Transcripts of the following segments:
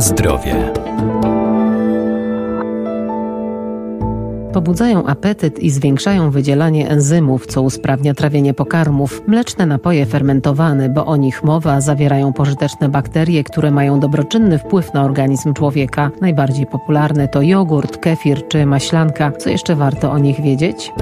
Zdrowie. Pobudzają apetyt i zwiększają wydzielanie enzymów, co usprawnia trawienie pokarmów. Mleczne napoje fermentowane, bo o nich mowa, zawierają pożyteczne bakterie, które mają dobroczynny wpływ na organizm człowieka. Najbardziej popularne to jogurt, kefir czy maślanka. Co jeszcze warto o nich wiedzieć?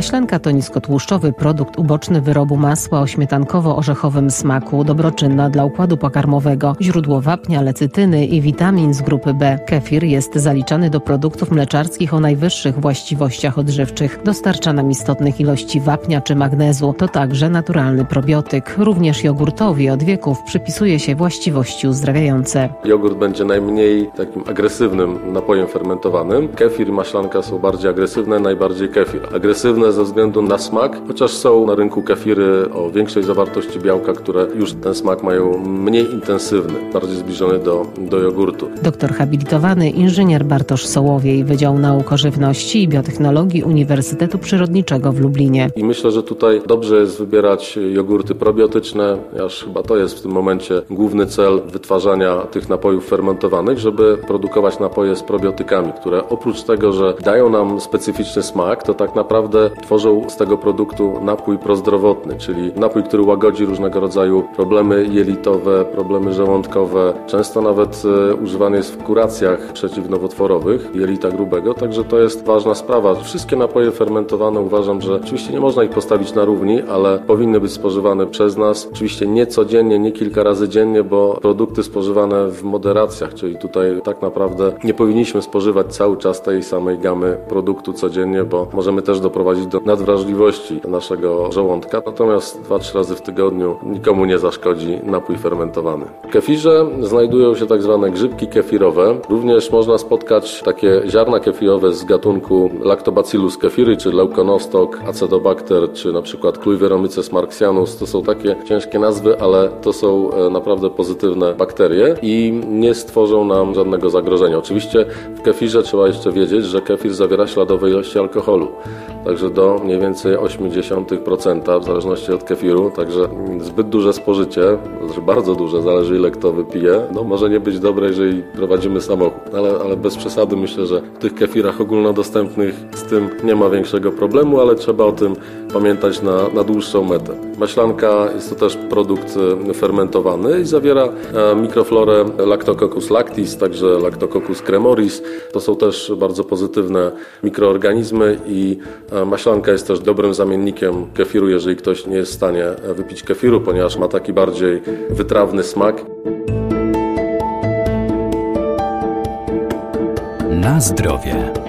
Maślanka to niskotłuszczowy produkt uboczny wyrobu masła o śmietankowo-orzechowym smaku, dobroczynna dla układu pokarmowego, źródło wapnia, lecytyny i witamin z grupy B. Kefir jest zaliczany do produktów mleczarskich o najwyższych właściwościach odżywczych. Dostarcza nam istotnych ilości wapnia czy magnezu. To także naturalny probiotyk. Również jogurtowi od wieków przypisuje się właściwości uzdrawiające. Jogurt będzie najmniej takim agresywnym napojem fermentowanym. Kefir i maślanka są bardziej agresywne, najbardziej kefir. Agresywne ze względu na smak, chociaż są na rynku kefiry o większej zawartości białka, które już ten smak mają mniej intensywny, bardziej zbliżony do, do jogurtu. Doktor habilitowany inżynier Bartosz Sołowiej, Wydział Nauk o Żywności i Biotechnologii Uniwersytetu Przyrodniczego w Lublinie. I myślę, że tutaj dobrze jest wybierać jogurty probiotyczne, aż chyba to jest w tym momencie główny cel wytwarzania tych napojów fermentowanych, żeby produkować napoje z probiotykami, które oprócz tego, że dają nam specyficzny smak, to tak naprawdę tworzą z tego produktu napój prozdrowotny, czyli napój, który łagodzi różnego rodzaju problemy jelitowe, problemy żołądkowe. Często nawet e, używany jest w kuracjach przeciwnowotworowych jelita grubego, także to jest ważna sprawa. Wszystkie napoje fermentowane uważam, że oczywiście nie można ich postawić na równi, ale powinny być spożywane przez nas. Oczywiście nie codziennie, nie kilka razy dziennie, bo produkty spożywane w moderacjach, czyli tutaj tak naprawdę nie powinniśmy spożywać cały czas tej samej gamy produktu codziennie, bo możemy też doprowadzić doprowadzić do nadwrażliwości naszego żołądka, natomiast 2-3 razy w tygodniu nikomu nie zaszkodzi napój fermentowany. W kefirze znajdują się tak zwane grzybki kefirowe. Również można spotkać takie ziarna kefirowe z gatunku Lactobacillus kefiry, czy Leuconostoc, Acetobacter, czy na przykład Cluiveromyces marxianus. To są takie ciężkie nazwy, ale to są e, naprawdę pozytywne bakterie i nie stworzą nam żadnego zagrożenia. Oczywiście w kefirze trzeba jeszcze wiedzieć, że kefir zawiera śladowe ilości alkoholu. Także do mniej więcej 0,8% w zależności od kefiru, także zbyt duże spożycie, znaczy bardzo duże, zależy ile kto wypije, no może nie być dobre, jeżeli prowadzimy samochód, ale, ale bez przesady myślę, że w tych kefirach ogólnodostępnych z tym nie ma większego problemu, ale trzeba o tym pamiętać na, na dłuższą metę. Maślanka jest to też produkt e, fermentowany i zawiera e, mikroflorę Lactococcus lactis, także Lactococcus cremoris. To są też bardzo pozytywne mikroorganizmy i e, maślanka jest też dobrym zamiennikiem kefiru, jeżeli ktoś nie jest w stanie wypić kefiru, ponieważ ma taki bardziej wytrawny smak. Na zdrowie.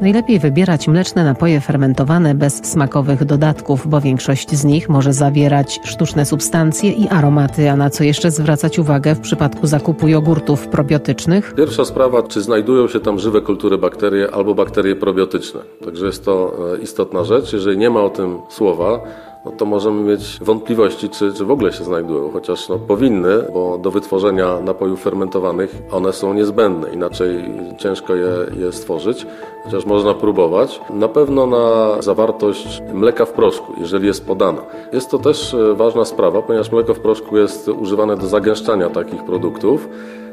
Najlepiej wybierać mleczne napoje fermentowane bez smakowych dodatków, bo większość z nich może zawierać sztuczne substancje i aromaty, a na co jeszcze zwracać uwagę w przypadku zakupu jogurtów probiotycznych? Pierwsza sprawa, czy znajdują się tam żywe kultury bakterie albo bakterie probiotyczne. Także jest to e, istotna rzecz. Jeżeli nie ma o tym słowa, no to możemy mieć wątpliwości, czy, czy w ogóle się znajdują, chociaż no, powinny, bo do wytworzenia napojów fermentowanych one są niezbędne, inaczej ciężko je, je stworzyć, chociaż można próbować. Na pewno na zawartość mleka w proszku, jeżeli jest podana. Jest to też e, ważna sprawa, ponieważ mleko w proszku jest używane do zagęszczania takich produktów.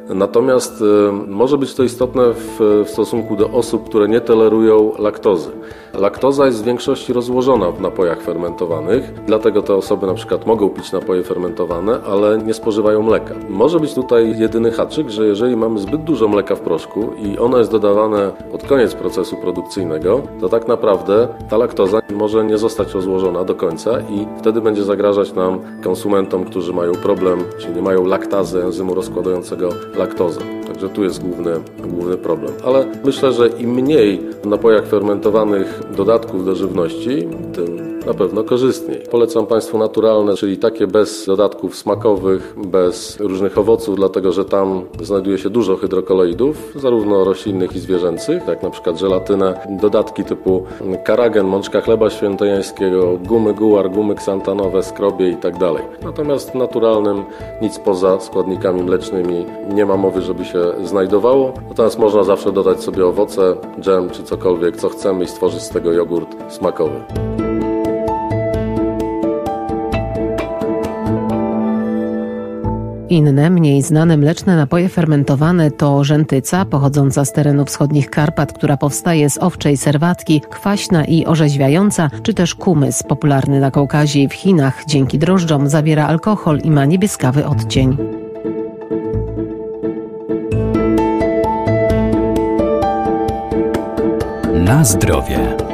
Natomiast y, może być to istotne w, w, stosunku do osób, które nie tolerują laktozy. Laktoza jest w większości rozłożona w napojach fermentowanych, dlatego te osoby na przykład mogą pić napoje fermentowane, ale nie spożywają mleka. Może być tutaj jedyny haczyk, że jeżeli mamy zbyt dużo mleka w proszku i ono jest dodawane pod koniec procesu produkcyjnego, to tak naprawdę ta laktoza może nie zostać rozłożona do końca i wtedy będzie zagrażać nam konsumentom, którzy mają problem, czyli nie mają laktazy enzymu rozkładającego laktozę. Także tu jest główny, główny problem. Ale myślę, że im mniej w napojach fermentowanych dodatków do żywności, tym na pewno korzystniej. Polecam Państwu naturalne, czyli takie bez dodatków smakowych, bez różnych owoców, dlatego że tam znajduje się dużo hydrokoloidów, zarówno roślinnych i zwierzęcych, jak na przykład żelatynę, dodatki typu karagen, mączka chleba świętojańskiego, gumy guar, gumy ksantanowe, skrobie itd. Tak Natomiast w naturalnym nic poza składnikami mlecznymi nie ma mowy, żeby się znajdowało. Natomiast można zawsze dodać sobie owoce, dżem czy cokolwiek, co chcemy i stworzyć z tego jogurt smakowy. Inne, mniej znane mleczne napoje fermentowane to rzętyca, pochodząca z terenów wschodnich Karpat, która powstaje z owczej serwatki, kwaśna i orzeźwiająca, czy też kumys, popularny na Kaukazie i w Chinach, dzięki drożdżom zawiera alkohol i ma niebieskawy odcień. Na zdrowie.